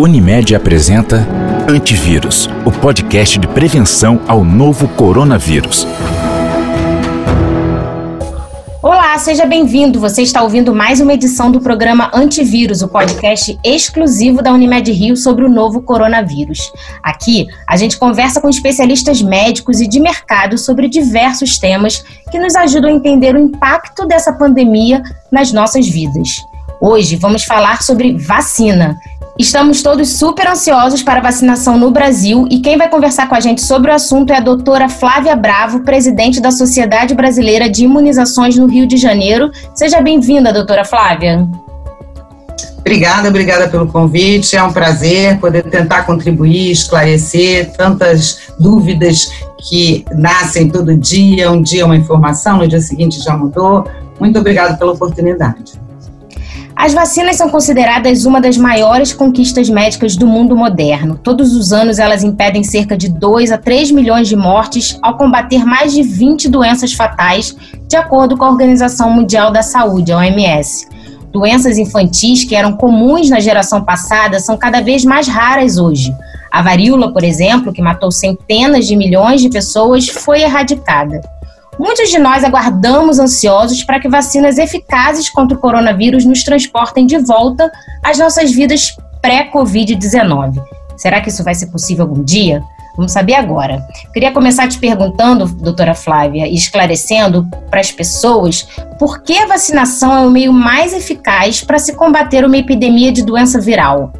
Unimed apresenta Antivírus, o podcast de prevenção ao novo coronavírus. Olá, seja bem-vindo. Você está ouvindo mais uma edição do programa Antivírus, o podcast exclusivo da Unimed Rio sobre o novo coronavírus. Aqui, a gente conversa com especialistas médicos e de mercado sobre diversos temas que nos ajudam a entender o impacto dessa pandemia nas nossas vidas. Hoje vamos falar sobre vacina. Estamos todos super ansiosos para a vacinação no Brasil e quem vai conversar com a gente sobre o assunto é a doutora Flávia Bravo, presidente da Sociedade Brasileira de Imunizações no Rio de Janeiro. Seja bem-vinda, doutora Flávia. Obrigada, obrigada pelo convite. É um prazer poder tentar contribuir, esclarecer tantas dúvidas que nascem todo dia. Um dia uma informação, no dia seguinte já mudou. Muito obrigada pela oportunidade. As vacinas são consideradas uma das maiores conquistas médicas do mundo moderno. Todos os anos elas impedem cerca de 2 a 3 milhões de mortes ao combater mais de 20 doenças fatais, de acordo com a Organização Mundial da Saúde, a OMS. Doenças infantis que eram comuns na geração passada são cada vez mais raras hoje. A varíola, por exemplo, que matou centenas de milhões de pessoas, foi erradicada. Muitos de nós aguardamos ansiosos para que vacinas eficazes contra o coronavírus nos transportem de volta às nossas vidas pré-Covid-19. Será que isso vai ser possível algum dia? Vamos saber agora. Queria começar te perguntando, doutora Flávia, e esclarecendo para as pessoas por que a vacinação é o meio mais eficaz para se combater uma epidemia de doença viral.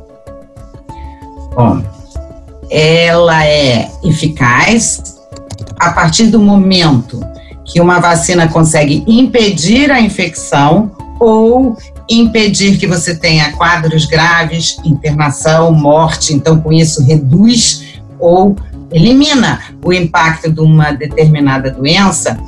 Bom, ela é eficaz a partir do momento que uma vacina consegue impedir a infecção ou impedir que você tenha quadros graves, internação, morte. Então, com isso, reduz ou elimina o impacto de uma determinada doença,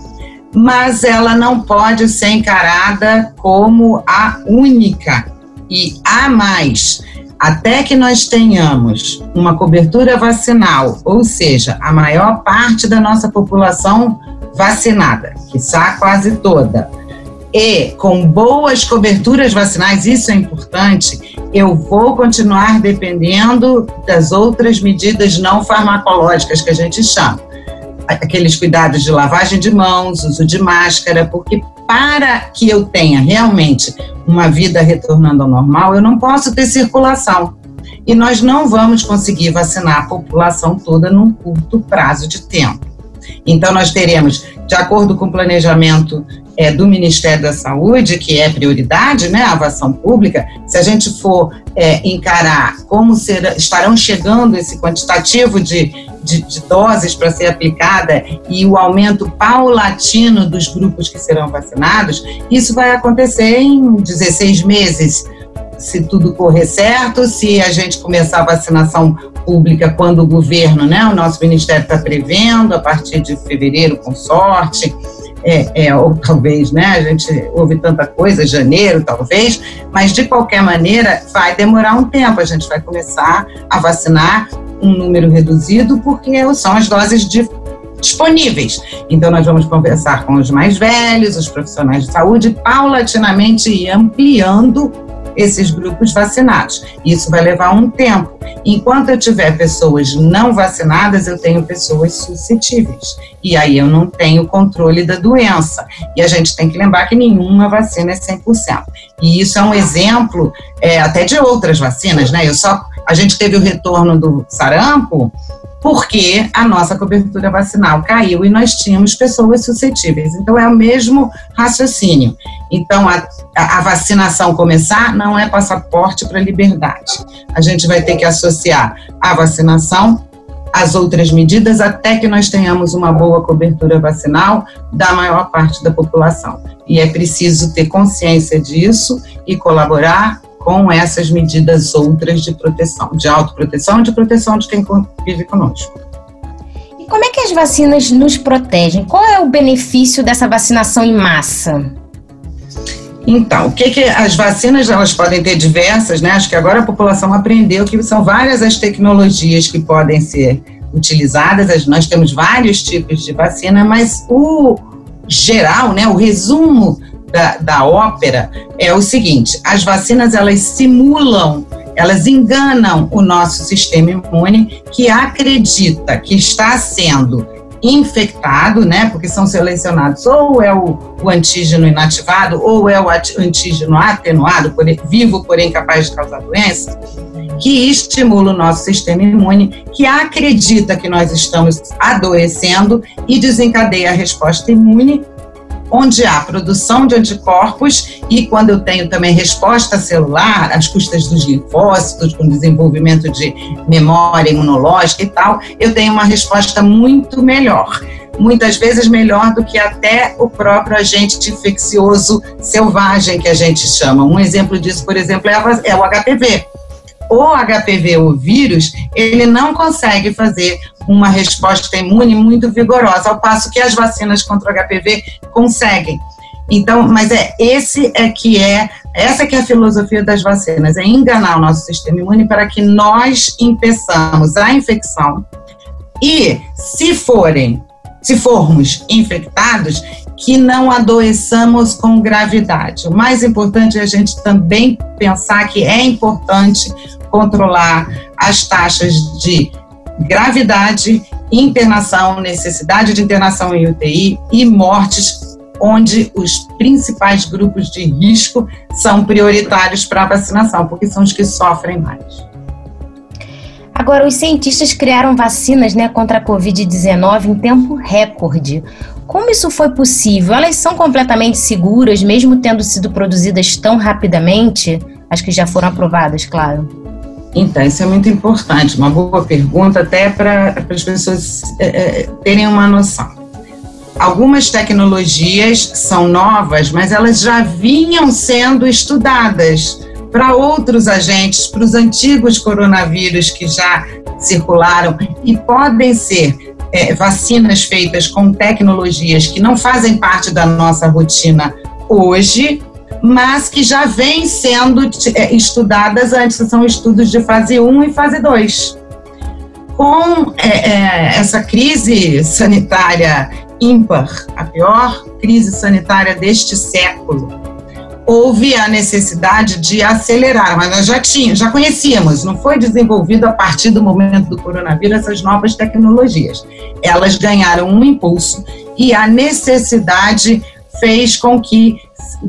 mas ela não pode ser encarada como a única. E há mais. Até que nós tenhamos uma cobertura vacinal, ou seja, a maior parte da nossa população vacinada, que está quase toda, e com boas coberturas vacinais, isso é importante, eu vou continuar dependendo das outras medidas não farmacológicas que a gente chama. Aqueles cuidados de lavagem de mãos, uso de máscara, porque para que eu tenha realmente uma vida retornando ao normal, eu não posso ter circulação. E nós não vamos conseguir vacinar a população toda num curto prazo de tempo. Então, nós teremos, de acordo com o planejamento é, do Ministério da Saúde, que é prioridade, né, a ação pública, se a gente for é, encarar como será, estarão chegando esse quantitativo de, de, de doses para ser aplicada e o aumento paulatino dos grupos que serão vacinados, isso vai acontecer em 16 meses se tudo correr certo, se a gente começar a vacinação pública quando o governo, né, o nosso ministério está prevendo, a partir de fevereiro, com sorte, é, é, ou talvez, né, a gente ouve tanta coisa, janeiro talvez, mas de qualquer maneira vai demorar um tempo, a gente vai começar a vacinar um número reduzido, porque são as doses de, disponíveis. Então, nós vamos conversar com os mais velhos, os profissionais de saúde, paulatinamente ampliando esses grupos vacinados. Isso vai levar um tempo. Enquanto eu tiver pessoas não vacinadas, eu tenho pessoas suscetíveis. E aí eu não tenho controle da doença. E a gente tem que lembrar que nenhuma vacina é 100%. E isso é um exemplo é, até de outras vacinas, né? Eu só, a gente teve o retorno do sarampo porque a nossa cobertura vacinal caiu e nós tínhamos pessoas suscetíveis. Então, é o mesmo raciocínio. Então, a, a vacinação começar não é passaporte para liberdade. A gente vai ter que associar a vacinação às outras medidas até que nós tenhamos uma boa cobertura vacinal da maior parte da população. E é preciso ter consciência disso e colaborar com essas medidas outras de proteção, de autoproteção e de proteção de quem vive conosco. E como é que as vacinas nos protegem? Qual é o benefício dessa vacinação em massa? Então, o que, que as vacinas elas podem ter diversas, né? Acho que agora a população aprendeu que são várias as tecnologias que podem ser utilizadas. Nós temos vários tipos de vacina, mas o geral, né, o resumo da, da ópera é o seguinte: as vacinas elas simulam elas enganam o nosso sistema imune que acredita que está sendo infectado, né? Porque são selecionados ou é o, o antígeno inativado ou é o antígeno atenuado, vivo, porém capaz de causar doença, que estimula o nosso sistema imune, que acredita que nós estamos adoecendo e desencadeia a resposta imune onde há produção de anticorpos e quando eu tenho também resposta celular, às custas dos linfócitos, com desenvolvimento de memória imunológica e tal, eu tenho uma resposta muito melhor. Muitas vezes melhor do que até o próprio agente infeccioso selvagem que a gente chama. Um exemplo disso, por exemplo, é o HPV o HPV, o vírus, ele não consegue fazer uma resposta imune muito vigorosa, ao passo que as vacinas contra o HPV conseguem. Então, mas é esse é que é essa que é a filosofia das vacinas, é enganar o nosso sistema imune para que nós impeçamos a infecção e, se forem, se formos infectados, que não adoeçamos com gravidade. O mais importante é a gente também pensar que é importante controlar as taxas de gravidade, internação, necessidade de internação em UTI e mortes, onde os principais grupos de risco são prioritários para a vacinação, porque são os que sofrem mais. Agora, os cientistas criaram vacinas né, contra a Covid-19 em tempo recorde. Como isso foi possível? Elas são completamente seguras, mesmo tendo sido produzidas tão rapidamente? As que já foram aprovadas, claro. Então, isso é muito importante, uma boa pergunta, até para as pessoas é, é, terem uma noção. Algumas tecnologias são novas, mas elas já vinham sendo estudadas para outros agentes, para os antigos coronavírus que já circularam e podem ser é, vacinas feitas com tecnologias que não fazem parte da nossa rotina hoje, mas que já vêm sendo é, estudadas antes, são estudos de fase 1 e fase 2. Com é, é, essa crise sanitária ímpar, a pior crise sanitária deste século, houve a necessidade de acelerar, mas nós já tínhamos, já conhecíamos, não foi desenvolvido a partir do momento do coronavírus essas novas tecnologias. Elas ganharam um impulso e a necessidade fez com que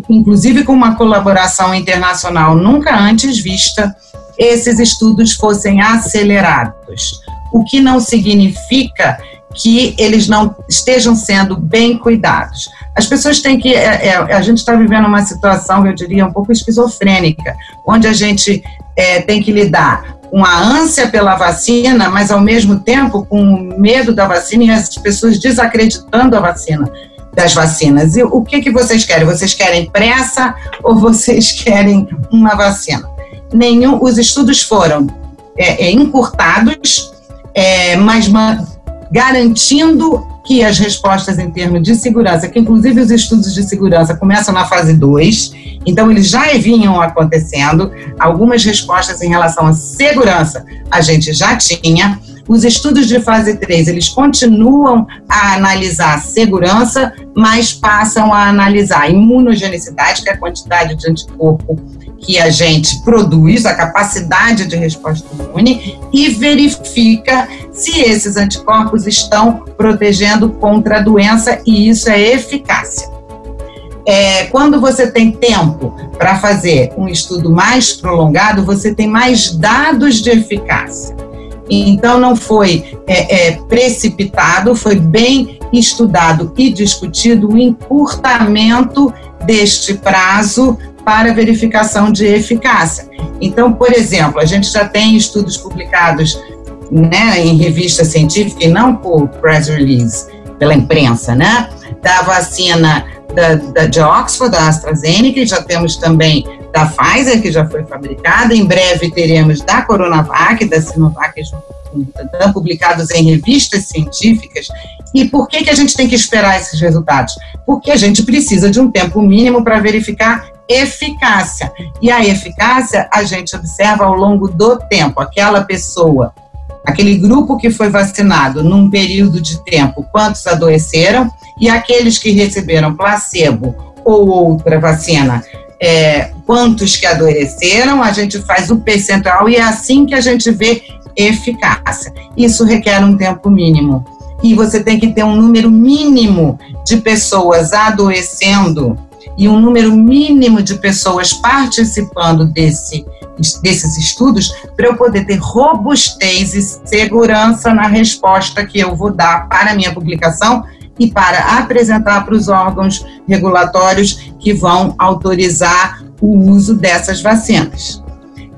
inclusive com uma colaboração internacional nunca antes vista, esses estudos fossem acelerados. O que não significa que eles não estejam sendo bem cuidados. As pessoas têm que. É, é, a gente está vivendo uma situação, eu diria, um pouco esquizofrênica, onde a gente é, tem que lidar com a ânsia pela vacina, mas ao mesmo tempo com o medo da vacina e as pessoas desacreditando a vacina das vacinas. E o que, que vocês querem? Vocês querem pressa ou vocês querem uma vacina? Nenhum, os estudos foram é, é, encurtados, é, mas uma, garantindo que as respostas em termos de segurança, que inclusive os estudos de segurança começam na fase 2, então eles já vinham acontecendo, algumas respostas em relação à segurança a gente já tinha, os estudos de fase 3, eles continuam a analisar segurança, mas passam a analisar imunogenicidade, que é a quantidade de anticorpo que a gente produz, a capacidade de resposta imune, e verifica se esses anticorpos estão protegendo contra a doença, e isso é eficácia. É, quando você tem tempo para fazer um estudo mais prolongado, você tem mais dados de eficácia. Então, não foi é, é, precipitado, foi bem estudado e discutido o encurtamento deste prazo para verificação de eficácia. Então, por exemplo, a gente já tem estudos publicados né, em revista científica e não por press release, pela imprensa, né, da vacina da, da, de Oxford, da AstraZeneca, e já temos também da Pfizer, que já foi fabricada. Em breve teremos da Coronavac, da Sinovac, publicados em revistas científicas. E por que, que a gente tem que esperar esses resultados? Porque a gente precisa de um tempo mínimo para verificar eficácia. E a eficácia a gente observa ao longo do tempo. Aquela pessoa, aquele grupo que foi vacinado num período de tempo, quantos adoeceram, e aqueles que receberam placebo ou outra vacina é, quantos que adoeceram, a gente faz o percentual e é assim que a gente vê eficácia. Isso requer um tempo mínimo. E você tem que ter um número mínimo de pessoas adoecendo e um número mínimo de pessoas participando desse, desses estudos para eu poder ter robustez e segurança na resposta que eu vou dar para a minha publicação e para apresentar para os órgãos regulatórios que vão autorizar o uso dessas vacinas.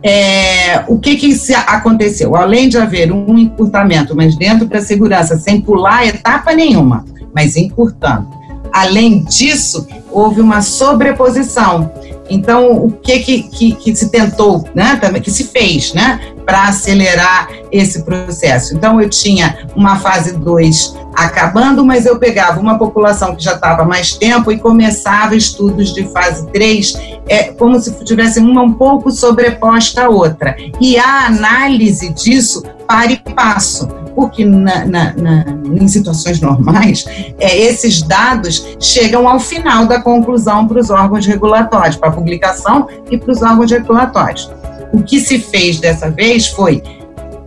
É, o que, que aconteceu? Além de haver um encurtamento, mas dentro da segurança, sem pular etapa nenhuma, mas encurtando. Além disso, houve uma sobreposição. Então, o que, que, que, que se tentou, né, que se fez, né, para acelerar esse processo? Então, eu tinha uma fase 2 acabando, mas eu pegava uma população que já estava mais tempo e começava estudos de fase 3, é, como se tivesse uma um pouco sobreposta à outra. E a análise disso para e passo, porque na, na, na, em situações normais, é, esses dados chegam ao final da conclusão para os órgãos regulatórios, para a publicação e para os órgãos regulatórios. O que se fez dessa vez foi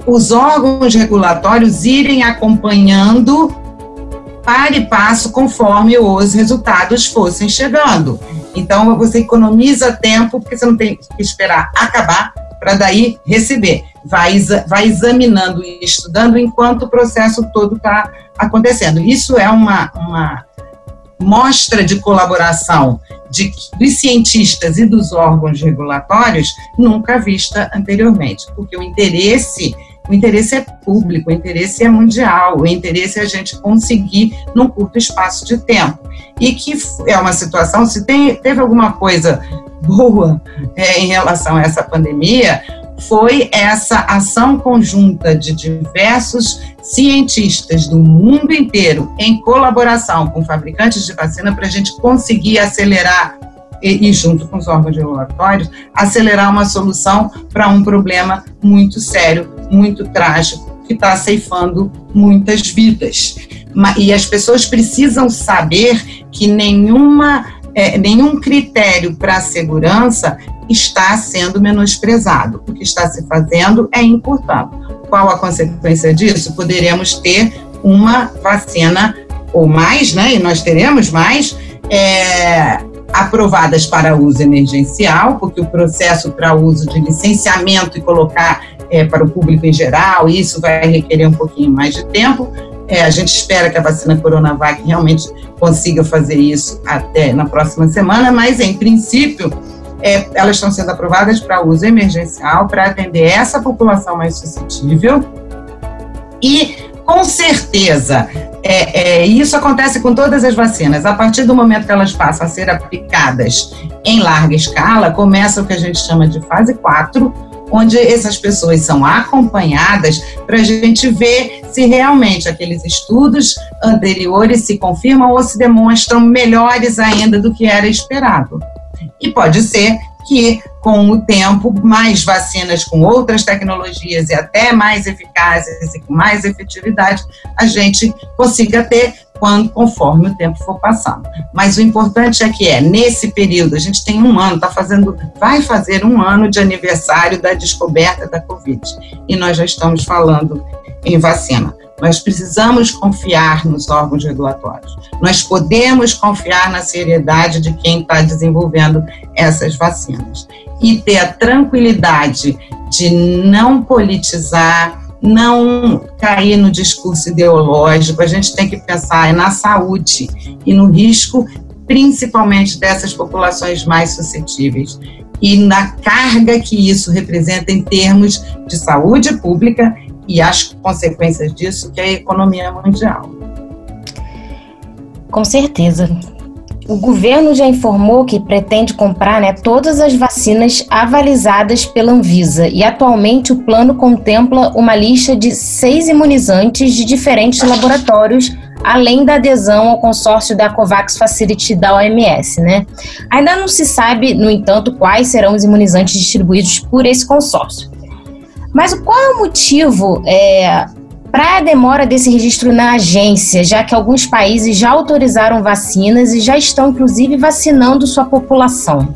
os órgãos regulatórios irem acompanhando para e passo conforme os resultados fossem chegando. Então, você economiza tempo, porque você não tem que esperar acabar para daí receber. Vai, vai examinando e estudando enquanto o processo todo está acontecendo. Isso é uma, uma mostra de colaboração de, dos cientistas e dos órgãos regulatórios nunca vista anteriormente, porque o interesse o interesse é público, o interesse é mundial, o interesse é a gente conseguir num curto espaço de tempo. E que é uma situação, se tem, teve alguma coisa boa é, em relação a essa pandemia, foi essa ação conjunta de diversos cientistas do mundo inteiro, em colaboração com fabricantes de vacina, para a gente conseguir acelerar e, e, junto com os órgãos regulatórios, acelerar uma solução para um problema muito sério, muito trágico, que está ceifando muitas vidas. E as pessoas precisam saber que nenhuma, é, nenhum critério para a segurança está sendo menosprezado. O que está se fazendo é importante. Qual a consequência disso? Poderemos ter uma vacina ou mais, né? E nós teremos mais. É, aprovadas para uso emergencial, porque o processo para uso de licenciamento e colocar é, para o público em geral, isso vai requerer um pouquinho mais de tempo. É, a gente espera que a vacina Coronavac realmente consiga fazer isso até na próxima semana, mas em princípio é, elas estão sendo aprovadas para uso emergencial para atender essa população mais suscetível. E com certeza, é, é, isso acontece com todas as vacinas. A partir do momento que elas passam a ser aplicadas em larga escala, começa o que a gente chama de fase 4, onde essas pessoas são acompanhadas para a gente ver se realmente aqueles estudos anteriores se confirmam ou se demonstram melhores ainda do que era esperado. E pode ser que, com o tempo, mais vacinas com outras tecnologias e até mais eficazes e com mais efetividade, a gente consiga ter quando, conforme o tempo for passando. Mas o importante é que é, nesse período, a gente tem um ano, tá fazendo, vai fazer um ano de aniversário da descoberta da Covid. E nós já estamos falando em vacina. Nós precisamos confiar nos órgãos regulatórios. Nós podemos confiar na seriedade de quem está desenvolvendo essas vacinas. E ter a tranquilidade de não politizar, não cair no discurso ideológico. A gente tem que pensar na saúde e no risco, principalmente dessas populações mais suscetíveis e na carga que isso representa em termos de saúde pública e as consequências disso, que é a economia mundial. Com certeza. O governo já informou que pretende comprar né, todas as vacinas avalizadas pela Anvisa e atualmente o plano contempla uma lista de seis imunizantes de diferentes laboratórios, além da adesão ao consórcio da COVAX Facility da OMS. Né? Ainda não se sabe, no entanto, quais serão os imunizantes distribuídos por esse consórcio. Mas qual é o motivo é, para a demora desse registro na agência, já que alguns países já autorizaram vacinas e já estão, inclusive, vacinando sua população?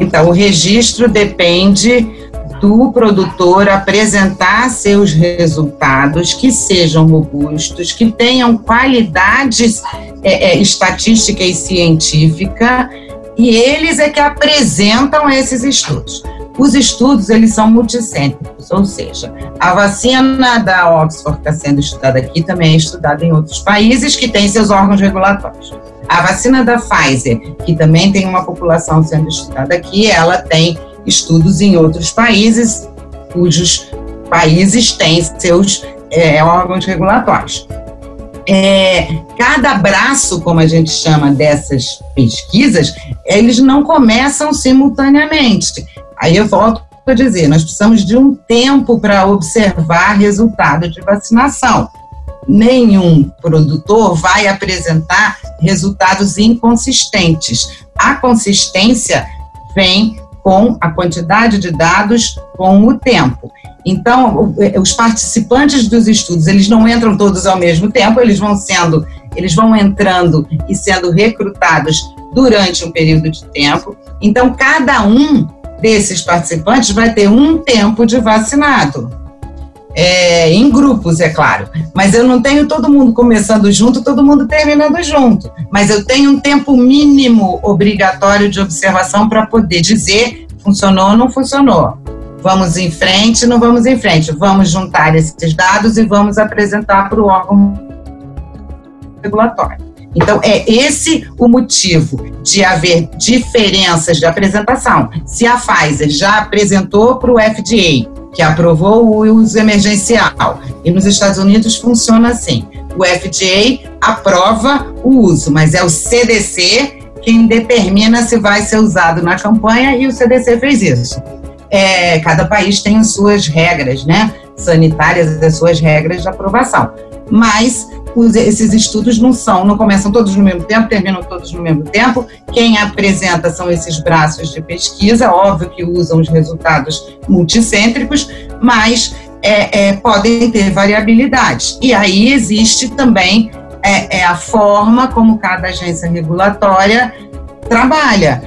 Então, o registro depende do produtor apresentar seus resultados que sejam robustos, que tenham qualidades é, é, estatística e científica, e eles é que apresentam esses estudos. Os estudos, eles são multicêntricos, ou seja, a vacina da Oxford que está sendo estudada aqui também é estudada em outros países que têm seus órgãos regulatórios. A vacina da Pfizer, que também tem uma população sendo estudada aqui, ela tem estudos em outros países, cujos países têm seus é, órgãos regulatórios. É, cada braço, como a gente chama dessas pesquisas, eles não começam simultaneamente. Aí eu volto a dizer, nós precisamos de um tempo para observar resultado de vacinação. Nenhum produtor vai apresentar resultados inconsistentes. A consistência vem com a quantidade de dados com o tempo. Então, os participantes dos estudos, eles não entram todos ao mesmo tempo, eles vão sendo, eles vão entrando e sendo recrutados durante um período de tempo. Então, cada um desses participantes vai ter um tempo de vacinado. É, em grupos, é claro. Mas eu não tenho todo mundo começando junto, todo mundo terminando junto. Mas eu tenho um tempo mínimo obrigatório de observação para poder dizer funcionou ou não funcionou. Vamos em frente, não vamos em frente. Vamos juntar esses dados e vamos apresentar para o órgão regulatório. Então, é esse o motivo de haver diferenças de apresentação. Se a Pfizer já apresentou para o FDA, que aprovou o uso emergencial, e nos Estados Unidos funciona assim: o FDA aprova o uso, mas é o CDC quem determina se vai ser usado na campanha e o CDC fez isso. É, cada país tem as suas regras, né? Sanitárias, as suas regras de aprovação. Mas os, esses estudos não são, não começam todos no mesmo tempo, terminam todos no mesmo tempo. Quem apresenta são esses braços de pesquisa, óbvio que usam os resultados multicêntricos, mas é, é, podem ter variabilidades. E aí existe também é, é a forma como cada agência regulatória trabalha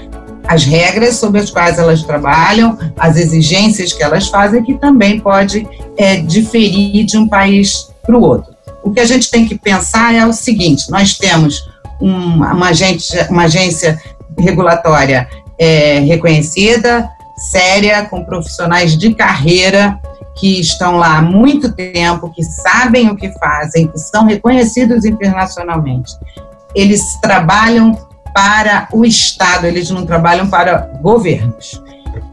as regras sobre as quais elas trabalham, as exigências que elas fazem, que também pode é, diferir de um país para o outro. O que a gente tem que pensar é o seguinte: nós temos uma, uma, agência, uma agência regulatória é, reconhecida, séria, com profissionais de carreira que estão lá há muito tempo, que sabem o que fazem, que são reconhecidos internacionalmente. Eles trabalham para o Estado, eles não trabalham para governos.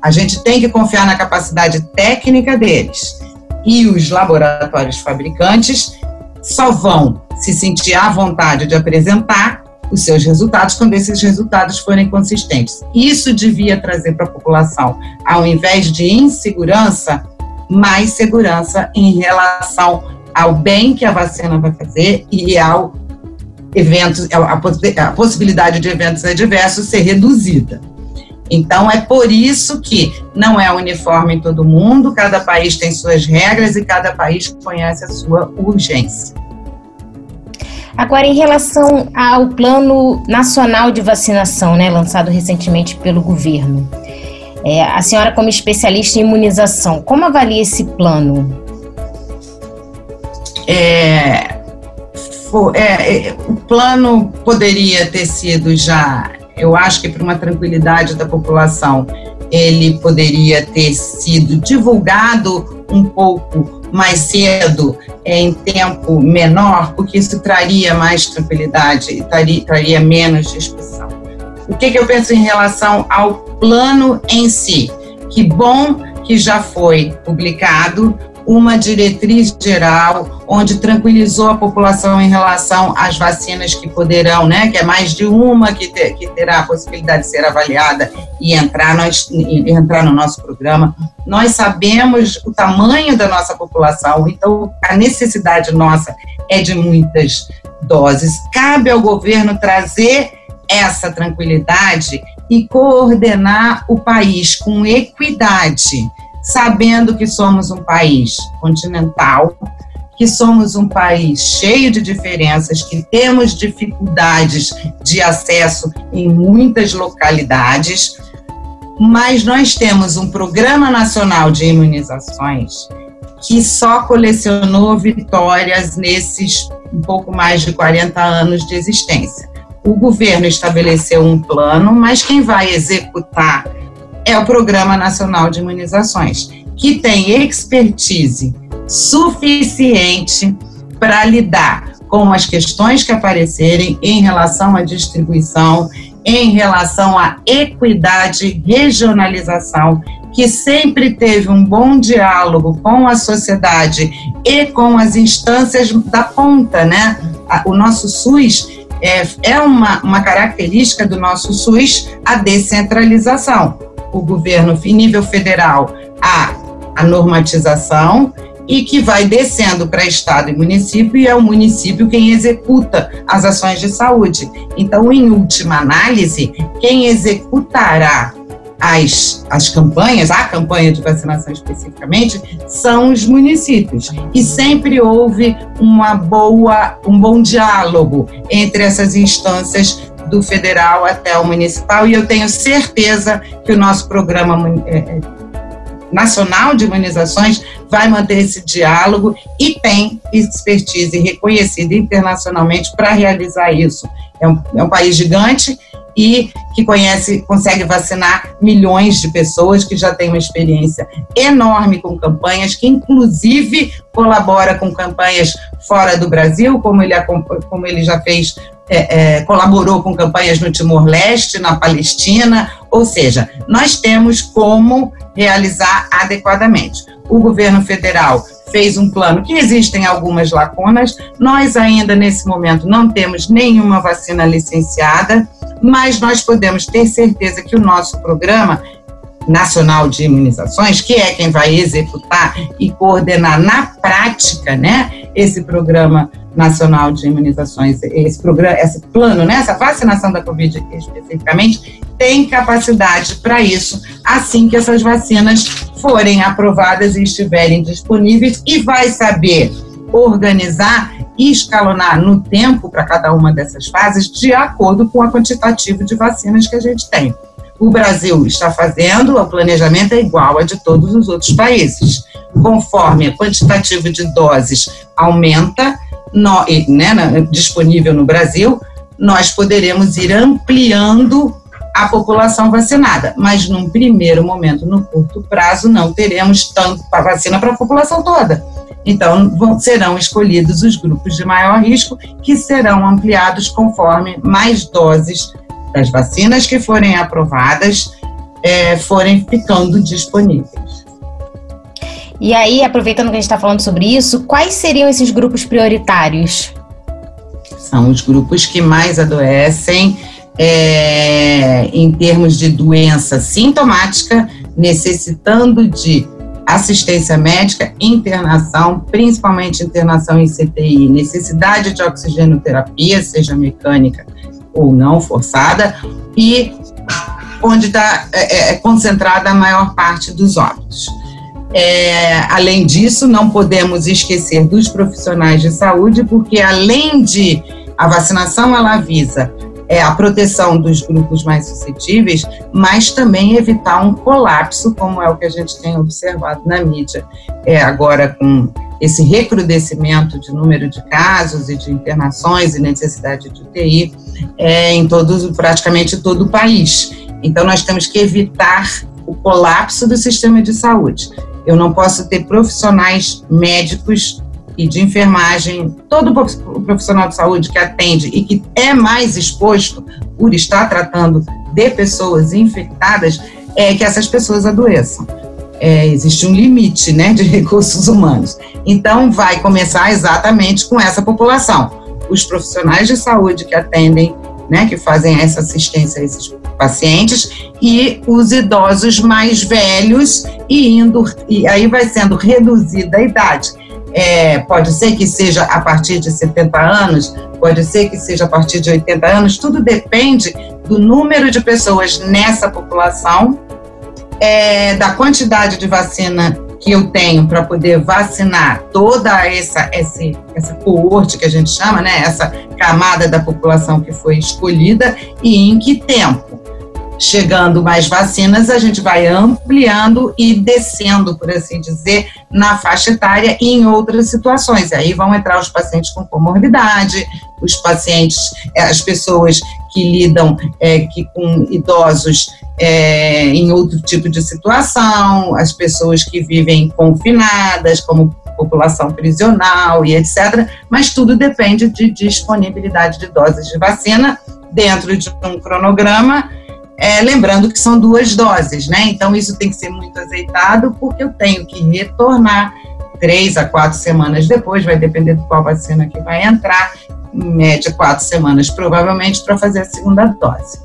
A gente tem que confiar na capacidade técnica deles. E os laboratórios fabricantes só vão se sentir à vontade de apresentar os seus resultados quando esses resultados forem consistentes. Isso devia trazer para a população, ao invés de insegurança, mais segurança em relação ao bem que a vacina vai fazer e ao eventos, a, possibilidade de eventos adversos ser reduzida. Então, é por isso que não é uniforme em todo mundo, cada país tem suas regras e cada país conhece a sua urgência. Agora, em relação ao Plano Nacional de Vacinação, né, lançado recentemente pelo governo, é, a senhora, como especialista em imunização, como avalia esse plano? É, é, é, o plano poderia ter sido já eu acho que para uma tranquilidade da população, ele poderia ter sido divulgado um pouco mais cedo, em tempo menor, porque isso traria mais tranquilidade, traria, traria menos discussão. O que, que eu penso em relação ao plano em si? Que bom que já foi publicado, uma diretriz geral onde tranquilizou a população em relação às vacinas que poderão, né, que é mais de uma que, ter, que terá a possibilidade de ser avaliada e entrar, nós, entrar no nosso programa. Nós sabemos o tamanho da nossa população, então a necessidade nossa é de muitas doses. Cabe ao governo trazer essa tranquilidade e coordenar o país com equidade sabendo que somos um país continental, que somos um país cheio de diferenças, que temos dificuldades de acesso em muitas localidades, mas nós temos um Programa Nacional de Imunizações que só colecionou vitórias nesses um pouco mais de 40 anos de existência. O governo estabeleceu um plano, mas quem vai executar é o Programa Nacional de Imunizações, que tem expertise suficiente para lidar com as questões que aparecerem em relação à distribuição, em relação à equidade, regionalização, que sempre teve um bom diálogo com a sociedade e com as instâncias da ponta, né? O nosso SUS é, é uma, uma característica do nosso SUS a descentralização. O governo, em nível federal, a, a normatização e que vai descendo para estado e município e é o município quem executa as ações de saúde. Então, em última análise, quem executará as, as campanhas, a campanha de vacinação especificamente, são os municípios. E sempre houve uma boa, um bom diálogo entre essas instâncias do federal até o municipal, e eu tenho certeza que o nosso programa é, é, nacional de imunizações vai manter esse diálogo e tem expertise reconhecida internacionalmente para realizar isso. É um, é um país gigante e que conhece, consegue vacinar milhões de pessoas, que já tem uma experiência enorme com campanhas, que inclusive colabora com campanhas fora do Brasil, como ele, como ele já fez, é, é, colaborou com campanhas no Timor-Leste, na Palestina, ou seja, nós temos como realizar adequadamente. O governo federal fez um plano que existem algumas lacunas. Nós ainda nesse momento não temos nenhuma vacina licenciada, mas nós podemos ter certeza que o nosso programa nacional de imunizações, que é quem vai executar e coordenar na prática, né, esse programa nacional de imunizações, esse programa, esse plano, né, essa vacinação da Covid especificamente, tem capacidade para isso, assim que essas vacinas forem aprovadas e estiverem disponíveis, e vai saber organizar e escalonar no tempo para cada uma dessas fases de acordo com o quantitativo de vacinas que a gente tem. O Brasil está fazendo, o planejamento é igual a de todos os outros países. Conforme o quantitativo de doses aumenta, no, né, disponível no Brasil, nós poderemos ir ampliando a população vacinada, mas num primeiro momento, no curto prazo, não teremos tanto para vacina para a população toda. Então, vão, serão escolhidos os grupos de maior risco, que serão ampliados conforme mais doses das vacinas que forem aprovadas é, forem ficando disponíveis. E aí, aproveitando que a gente está falando sobre isso, quais seriam esses grupos prioritários? São os grupos que mais adoecem é, em termos de doença sintomática, necessitando de assistência médica, internação, principalmente internação em CTI, necessidade de oxigenoterapia, seja mecânica ou não forçada, e onde está é, é, concentrada a maior parte dos óbitos. É, além disso, não podemos esquecer dos profissionais de saúde, porque além de a vacinação ela visa é, a proteção dos grupos mais suscetíveis, mas também evitar um colapso, como é o que a gente tem observado na mídia é, agora com esse recrudescimento de número de casos e de internações e necessidade de UTI é, em todos, praticamente todo o país. Então, nós temos que evitar o colapso do sistema de saúde. Eu não posso ter profissionais médicos e de enfermagem, todo profissional de saúde que atende e que é mais exposto por estar tratando de pessoas infectadas, é que essas pessoas adoeçam. É, existe um limite né, de recursos humanos. Então, vai começar exatamente com essa população. Os profissionais de saúde que atendem, né, que fazem essa assistência a esses pacientes, e os idosos mais velhos, e indo, e aí vai sendo reduzida a idade é, pode ser que seja a partir de 70 anos, pode ser que seja a partir de 80 anos, tudo depende do número de pessoas nessa população, é, da quantidade de vacina que eu tenho para poder vacinar toda essa, essa, essa coorte que a gente chama, né, essa camada da população que foi escolhida e em que tempo. Chegando mais vacinas, a gente vai ampliando e descendo, por assim dizer, na faixa etária e em outras situações. Aí vão entrar os pacientes com comorbidade, os pacientes, eh, as pessoas que lidam é, que com idosos é, em outro tipo de situação, as pessoas que vivem confinadas, como população prisional e etc. Mas tudo depende de disponibilidade de doses de vacina dentro de um cronograma. É, lembrando que são duas doses, né? Então isso tem que ser muito azeitado, porque eu tenho que retornar três a quatro semanas depois, vai depender de qual vacina que vai entrar, em média quatro semanas provavelmente, para fazer a segunda dose.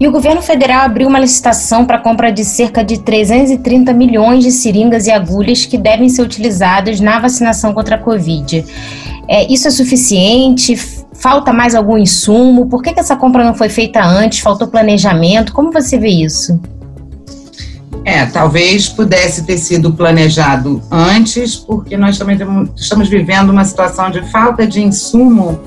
E o governo federal abriu uma licitação para compra de cerca de 330 milhões de seringas e agulhas que devem ser utilizadas na vacinação contra a Covid. É, isso é suficiente? Falta mais algum insumo? Por que, que essa compra não foi feita antes? Faltou planejamento? Como você vê isso? É, talvez pudesse ter sido planejado antes, porque nós também estamos vivendo uma situação de falta de insumo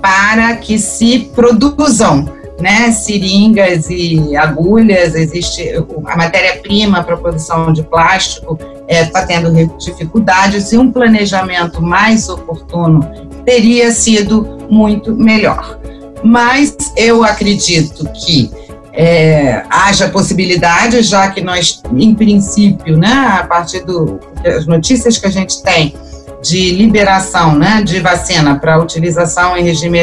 para que se produzam né, seringas e agulhas, existe a matéria-prima para a produção de plástico está é, tendo dificuldades e um planejamento mais oportuno teria sido muito melhor. Mas eu acredito que é, haja possibilidade, já que nós, em princípio, né, a partir das notícias que a gente tem, de liberação né, de vacina para utilização em regime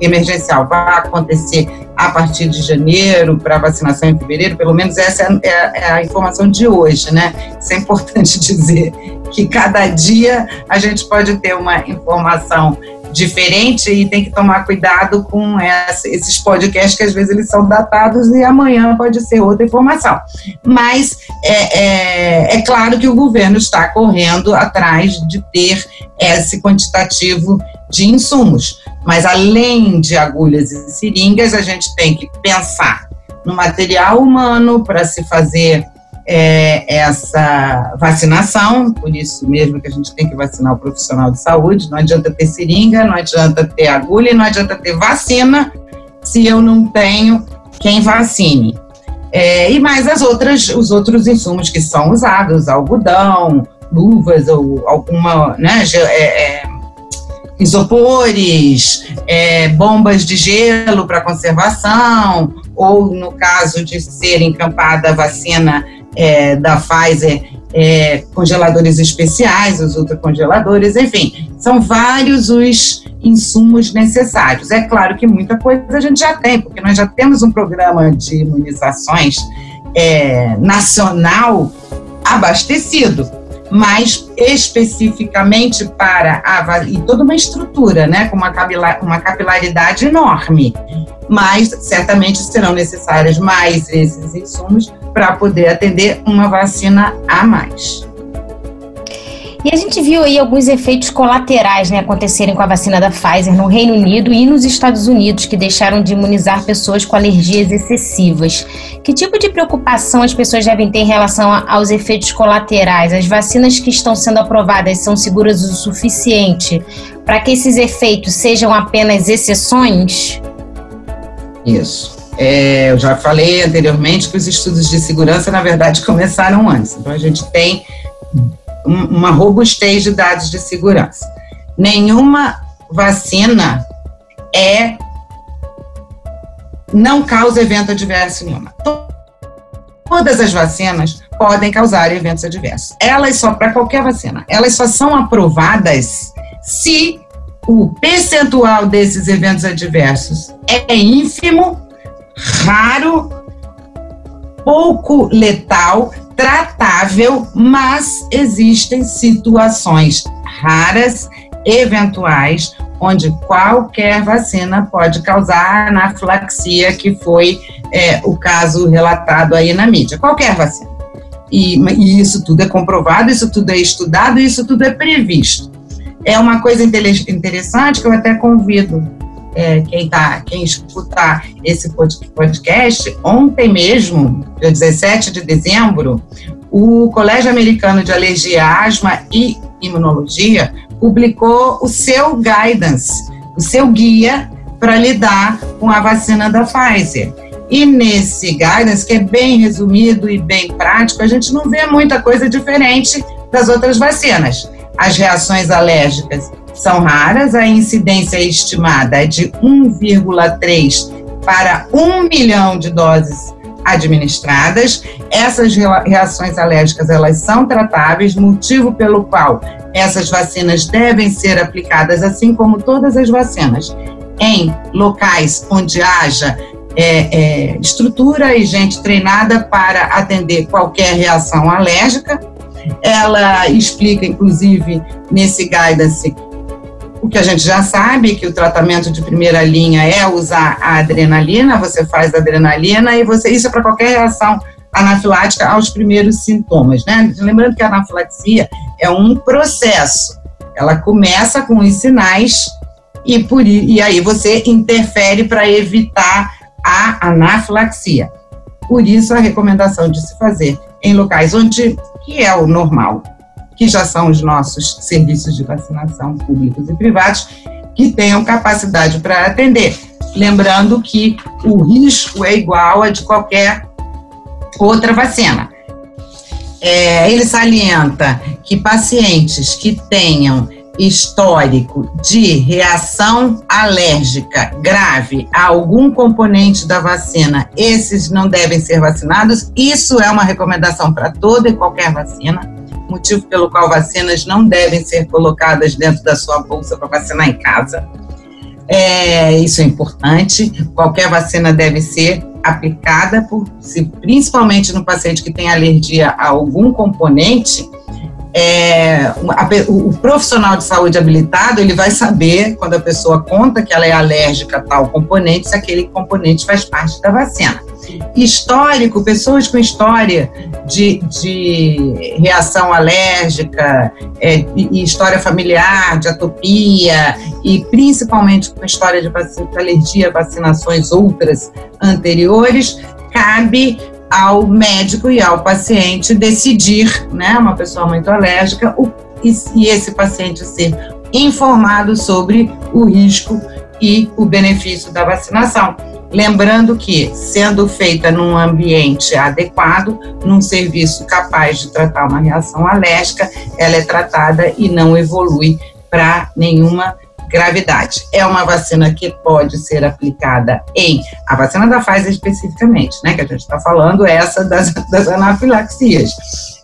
emergencial vai acontecer a partir de janeiro, para vacinação em fevereiro, pelo menos essa é, é, é a informação de hoje, né? Isso é importante dizer, que cada dia a gente pode ter uma informação diferente e tem que tomar cuidado com essa, esses podcasts que às vezes eles são datados e amanhã pode ser outra informação. Mas é, é, é claro que o governo está correndo atrás de ter esse quantitativo de insumos. Mas além de agulhas e seringas, a gente tem que pensar no material humano para se fazer é, essa vacinação, por isso mesmo que a gente tem que vacinar o profissional de saúde. Não adianta ter seringa, não adianta ter agulha, não adianta ter vacina se eu não tenho quem vacine. É, e mais as outras, os outros insumos que são usados, algodão, luvas ou alguma, né, é, é, isopores, é, bombas de gelo para conservação, ou no caso de ser encampada a vacina é, da Pfizer, é, congeladores especiais, os ultracongeladores, enfim, são vários os insumos necessários. É claro que muita coisa a gente já tem, porque nós já temos um programa de imunizações é, nacional abastecido, mas especificamente para a e toda uma estrutura, né, com uma, capilar, uma capilaridade enorme. Mas certamente serão necessários mais esses insumos para poder atender uma vacina a mais. E a gente viu aí alguns efeitos colaterais né, acontecerem com a vacina da Pfizer no Reino Unido e nos Estados Unidos, que deixaram de imunizar pessoas com alergias excessivas. Que tipo de preocupação as pessoas devem ter em relação aos efeitos colaterais? As vacinas que estão sendo aprovadas são seguras o suficiente para que esses efeitos sejam apenas exceções? Isso. É, eu já falei anteriormente que os estudos de segurança, na verdade, começaram antes. Então, a gente tem uma robustez de dados de segurança. Nenhuma vacina é não causa evento adverso nenhuma. Todas as vacinas podem causar eventos adversos. Elas só para qualquer vacina. Elas só são aprovadas se o percentual desses eventos adversos é ínfimo, raro, pouco letal tratável, mas existem situações raras, eventuais, onde qualquer vacina pode causar anafilaxia, que foi é, o caso relatado aí na mídia. Qualquer vacina. E, e, isso tudo é comprovado, isso tudo é estudado, isso tudo é previsto. É uma coisa interessante que eu até convido é, quem, tá, quem escutar esse podcast, ontem mesmo, dia 17 de dezembro, o Colégio Americano de Alergia, Asma e Imunologia publicou o seu guidance, o seu guia para lidar com a vacina da Pfizer. E nesse guidance, que é bem resumido e bem prático, a gente não vê muita coisa diferente das outras vacinas. As reações alérgicas são raras, a incidência estimada é de 1,3 para 1 milhão de doses administradas. Essas reações alérgicas elas são tratáveis, motivo pelo qual essas vacinas devem ser aplicadas, assim como todas as vacinas, em locais onde haja é, é, estrutura e gente treinada para atender qualquer reação alérgica. Ela explica, inclusive, nesse guidance, o que a gente já sabe, que o tratamento de primeira linha é usar a adrenalina, você faz a adrenalina e você isso é para qualquer reação anafilática aos primeiros sintomas, né? Lembrando que a anafilaxia é um processo. Ela começa com os sinais e por e aí você interfere para evitar a anafilaxia. Por isso a recomendação de se fazer em locais onde que é o normal, que já são os nossos serviços de vacinação públicos e privados, que tenham capacidade para atender. Lembrando que o risco é igual a de qualquer outra vacina. É, ele salienta que pacientes que tenham histórico de reação alérgica grave a algum componente da vacina, esses não devem ser vacinados. Isso é uma recomendação para toda e qualquer vacina motivo pelo qual vacinas não devem ser colocadas dentro da sua bolsa para vacinar em casa. É, isso é importante. Qualquer vacina deve ser aplicada, por, se, principalmente no paciente que tem alergia a algum componente, é, o, o, profissional de saúde habilitado ele vai saber quando a pessoa conta que ela é alérgica a tal componente se aquele componente faz parte da vacina. Histórico, pessoas com história de, de reação alérgica é, e história familiar, de atopia e principalmente com história de, de alergia a vacinações outras anteriores, cabe ao médico e ao paciente decidir, né, uma pessoa muito alérgica, o, e, e esse paciente ser informado sobre o risco e o benefício da vacinação. Lembrando que, sendo feita num ambiente adequado, num serviço capaz de tratar uma reação alérgica, ela é tratada e não evolui para nenhuma gravidade. É uma vacina que pode ser aplicada em a vacina da Pfizer especificamente, né, que a gente está falando, é essa das, das anafilaxias,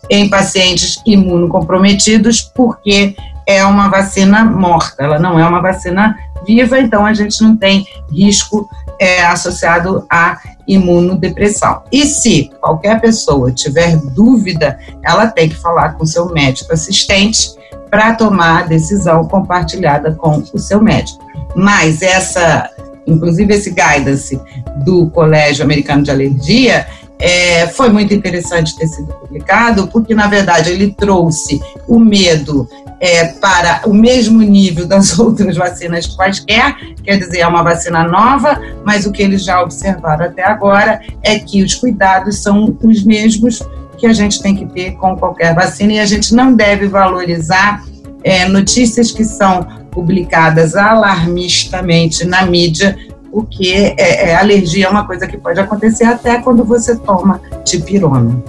em pacientes imunocomprometidos, porque é uma vacina morta, ela não é uma vacina viva, então a gente não tem risco é, associado à imunodepressão. E se qualquer pessoa tiver dúvida, ela tem que falar com seu médico assistente para tomar a decisão compartilhada com o seu médico. Mas essa, inclusive esse guidance do Colégio Americano de Alergia, é, foi muito interessante ter sido publicado, porque, na verdade, ele trouxe o medo é, para o mesmo nível das outras vacinas quaisquer, quer dizer, é uma vacina nova, mas o que eles já observaram até agora é que os cuidados são os mesmos que a gente tem que ter com qualquer vacina e a gente não deve valorizar é, notícias que são publicadas alarmistamente na mídia, porque é, é, alergia é uma coisa que pode acontecer até quando você toma tipirona.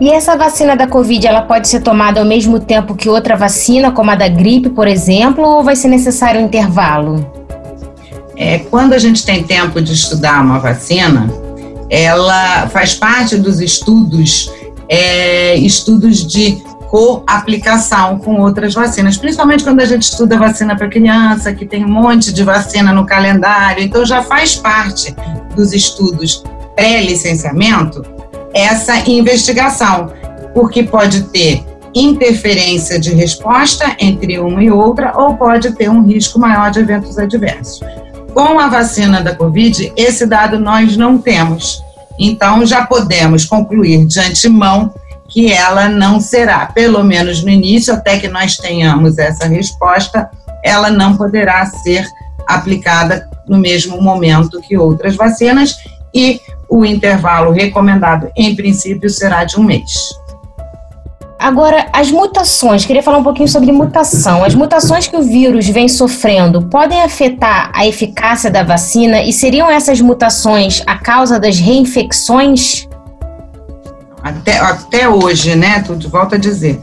E essa vacina da Covid, ela pode ser tomada ao mesmo tempo que outra vacina, como a da gripe, por exemplo, ou vai ser necessário um intervalo? É, quando a gente tem tempo de estudar uma vacina, ela faz parte dos estudos, é, estudos de co-aplicação com outras vacinas, principalmente quando a gente estuda vacina para criança, que tem um monte de vacina no calendário, então já faz parte dos estudos pré-licenciamento essa investigação, porque pode ter interferência de resposta entre uma e outra ou pode ter um risco maior de eventos adversos. Com a vacina da Covid, esse dado nós não temos. Então, já podemos concluir de antemão que ela não será, pelo menos no início, até que nós tenhamos essa resposta, ela não poderá ser aplicada no mesmo momento que outras vacinas e o intervalo recomendado, em princípio, será de um mês. Agora, as mutações, queria falar um pouquinho sobre mutação. As mutações que o vírus vem sofrendo podem afetar a eficácia da vacina e seriam essas mutações a causa das reinfecções? Até, até hoje, né? Tudo volta a dizer.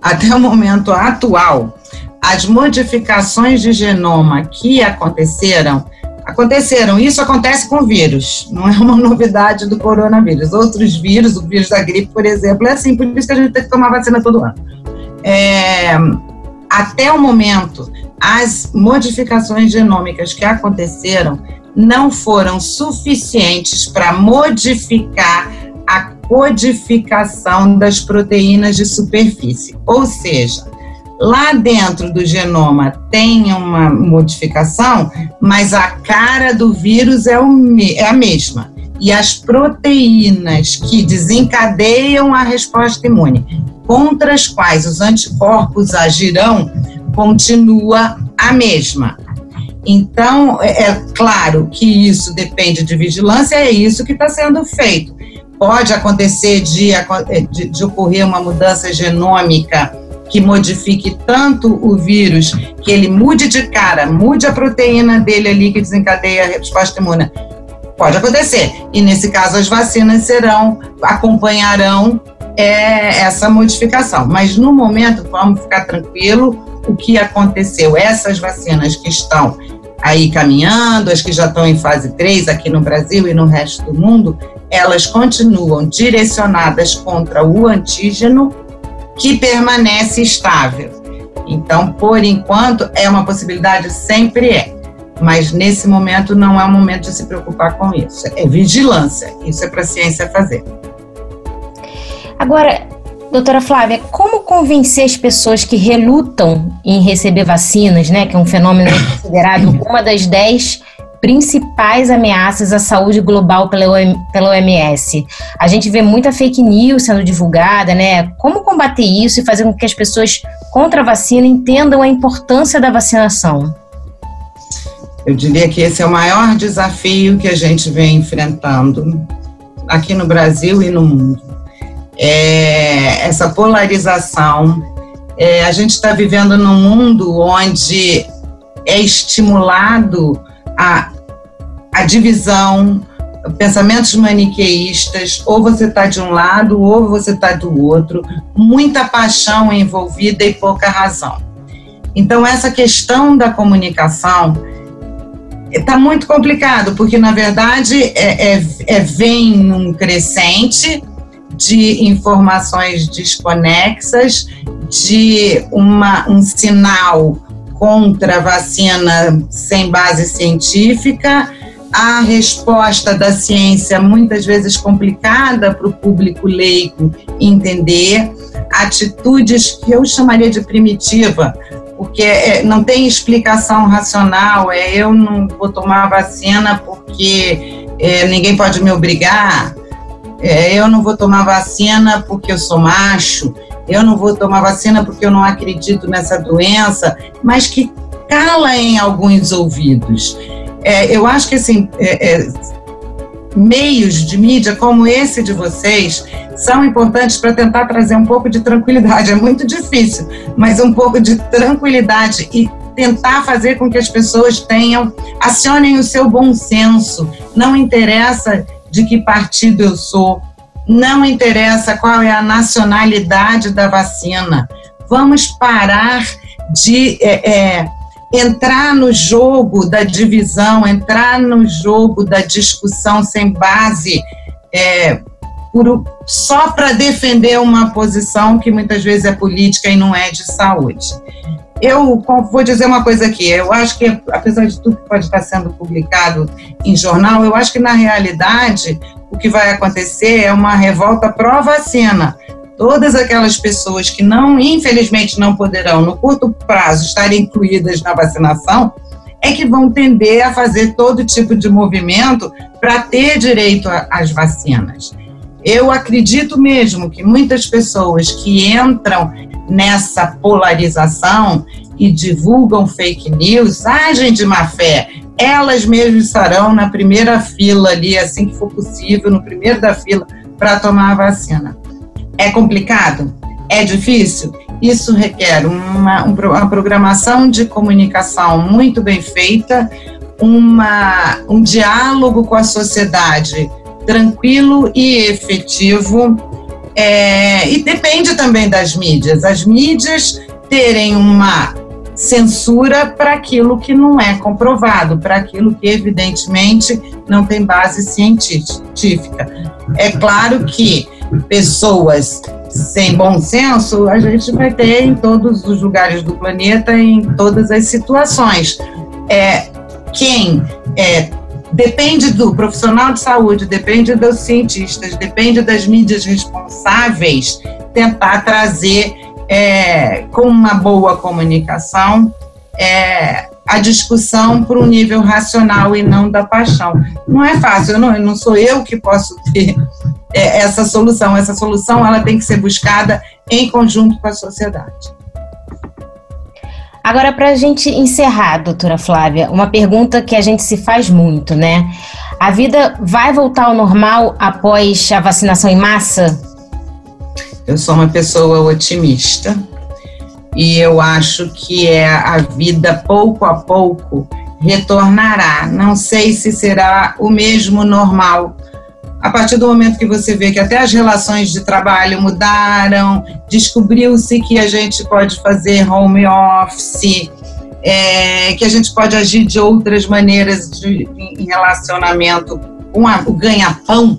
Até o momento atual, as modificações de genoma que aconteceram aconteceram. Isso acontece com vírus, não é uma novidade do coronavírus. Outros vírus, o vírus da gripe, por exemplo, é assim, por isso que a gente tem que tomar vacina todo ano. É, até o momento, as modificações genômicas que aconteceram não foram suficientes para modificar a codificação das proteínas de superfície. Ou seja, Lá dentro do genoma tem uma modificação, mas a cara do vírus é, o, é a mesma. E as proteínas que desencadeiam a resposta imune, contra as quais os anticorpos agirão, continua a mesma. Então, é, é claro que isso depende de vigilância, é isso que está sendo feito. Pode acontecer de, de, de ocorrer uma mudança genômica que modifique tanto o vírus, que ele mude de cara, mude a proteína dele ali que desencadeia a resposta imune. Pode acontecer. E nesse caso, as vacinas serão, acompanharão é, essa modificação. Mas no momento, vamos ficar tranquilo, o que aconteceu? Essas vacinas que estão aí caminhando, as que já estão em fase 3 aqui no Brasil e no resto do mundo, elas continuam direcionadas contra o antígeno que permanece estável. Então, por enquanto, é uma possibilidade, sempre é. Mas nesse momento não é o momento de se preocupar com isso. É vigilância. Isso é para a ciência fazer. Agora, doutora Flávia, como convencer as pessoas que relutam em receber vacinas, né, que é um fenômeno considerado uma das dez principais ameaças à saúde global pela, OMS. A gente vê muita fake news sendo divulgada, né? Como combater isso e fazer com que as pessoas contra a vacina entendam a importância da vacinação? Eu diria que esse é o maior desafio que a gente vem enfrentando aqui no Brasil e no mundo. É essa polarização. É, a gente está vivendo num mundo onde é estimulado a a divisão, pensamentos maniqueístas, ou você está de um lado ou você está do outro, muita paixão envolvida e pouca razão. Então, essa questão da comunicação está muito complicado, porque, na verdade, é, é, é, vem num crescente de informações desconexas, de uma, um sinal contra vacina sem base científica, a resposta da ciência muitas vezes complicada para o público leigo entender, atitudes que eu chamaria de primitiva, porque é, não tem explicação racional, é eu não vou tomar vacina porque é, ninguém pode me obrigar, é, eu não vou tomar vacina porque eu sou macho, eu não vou tomar vacina porque eu não acredito nessa doença, mas que cala em alguns ouvidos. É, eu acho que assim, é, é, meios de mídia como esse de vocês são importantes para tentar trazer um pouco de tranquilidade. É muito difícil, mas um pouco de tranquilidade e tentar fazer com que as pessoas tenham, acionem o seu bom senso. Não interessa de que partido eu sou, não interessa qual é a nacionalidade da vacina. Vamos parar de é, é, entrar no jogo da divisão, entrar no jogo da discussão sem base, é, por, só para defender uma posição que muitas vezes é política e não é de saúde. Eu vou dizer uma coisa aqui, eu acho que, apesar de tudo que pode estar sendo publicado em jornal, eu acho que, na realidade, o que vai acontecer é uma revolta pró-vacina todas aquelas pessoas que não, infelizmente, não poderão, no curto prazo, estar incluídas na vacinação, é que vão tender a fazer todo tipo de movimento para ter direito às vacinas. Eu acredito mesmo que muitas pessoas que entram nessa polarização e divulgam fake news agem de má fé. Elas mesmas estarão na primeira fila ali, assim que for possível, no primeiro da fila, para tomar a vacina. É complicado? É difícil? Isso requer uma, uma programação de comunicação muito bem feita, uma, um diálogo com a sociedade tranquilo e efetivo. É, e depende também das mídias. As mídias terem uma censura para aquilo que não é comprovado, para aquilo que evidentemente não tem base científica. É claro que pessoas sem bom senso a gente vai ter em todos os lugares do planeta, em todas as situações. É, quem é, depende do profissional de saúde, depende dos cientistas, depende das mídias responsáveis tentar trazer é, com uma boa comunicação é, a discussão para um nível racional e não da paixão. Não é fácil, não, não sou eu que posso ter é, essa solução. Essa solução ela tem que ser buscada em conjunto com a sociedade. Agora, para a gente encerrar, doutora Flávia, uma pergunta que a gente se faz muito, né? A vida vai voltar ao normal após a vacinação em massa? Eu sou uma pessoa otimista e eu acho que é a vida pouco a pouco retornará. Não sei se será o mesmo normal. A partir do momento que você vê que até as relações de trabalho mudaram, descobriu-se que a gente pode fazer home office, é, que a gente pode agir de outras maneiras de, em relacionamento com a, o ganha-pão,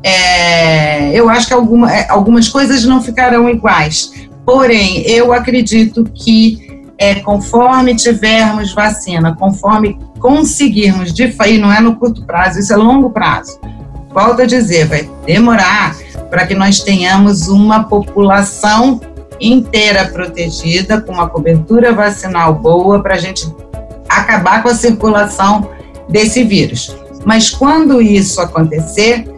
é, eu acho que alguma, é, algumas coisas não ficarão iguais. Porém, eu acredito que é, conforme tivermos vacina, conforme conseguirmos, de e não é no curto prazo, isso é longo prazo. Volto a dizer, vai demorar para que nós tenhamos uma população inteira protegida, com uma cobertura vacinal boa, para a gente acabar com a circulação desse vírus. Mas quando isso acontecer,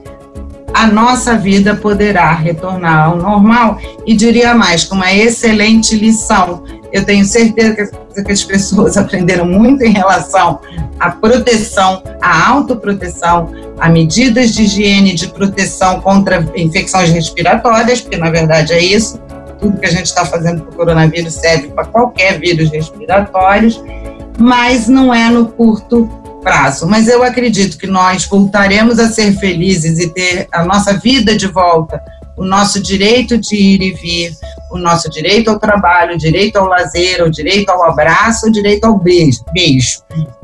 a nossa vida poderá retornar ao normal e diria mais, com uma excelente lição. Eu tenho certeza que as pessoas aprenderam muito em relação à proteção, à autoproteção, a medidas de higiene de proteção contra infecções respiratórias, porque na verdade é isso. Tudo que a gente está fazendo para o coronavírus serve para qualquer vírus respiratório, mas não é no curto prazo. Mas eu acredito que nós voltaremos a ser felizes e ter a nossa vida de volta, o nosso direito de ir e vir, o nosso direito ao trabalho, o direito ao lazer, o direito ao abraço, o direito ao beijo. beijo.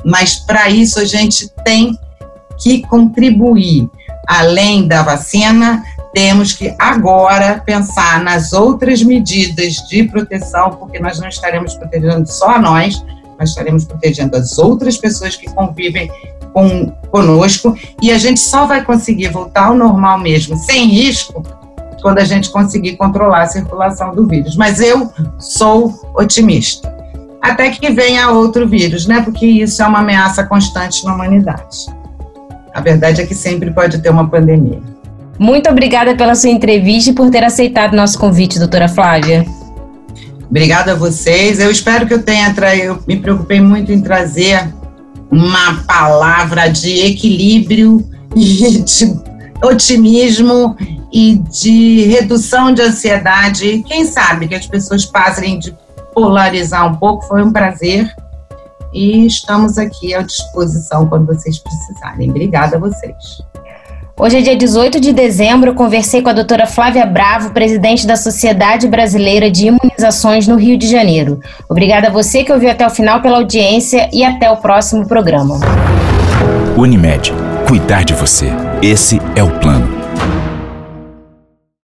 Mas para isso a gente tem que contribuir. Além da vacina, temos que agora pensar nas outras medidas de proteção, porque nós não estaremos protegendo só nós, nós estaremos protegendo as outras pessoas que convivem com, conosco e a gente só vai conseguir voltar ao normal mesmo, sem risco, quando a gente conseguir controlar a circulação do vírus. Mas eu sou otimista. Até que venha outro vírus, né? Porque isso é uma ameaça constante na humanidade. A verdade é que sempre pode ter uma pandemia. Muito obrigada pela sua entrevista e por ter aceitado nosso convite, doutora Flávia. Obrigada a vocês. Eu espero que eu tenha traído, eu me preocupei muito em trazer uma palavra de equilíbrio e de otimismo e de redução de ansiedade. Quem sabe que as pessoas passem de polarizar um pouco. Foi um prazer. E estamos aqui à disposição quando vocês precisarem. Obrigada a vocês. Hoje é dia 18 de dezembro, eu conversei com a doutora Flávia Bravo, presidente da Sociedade Brasileira de Imunizações no Rio de Janeiro. Obrigada a você que ouviu até o final pela audiência e até o próximo programa. Unimed, cuidar de você. Esse é o plano.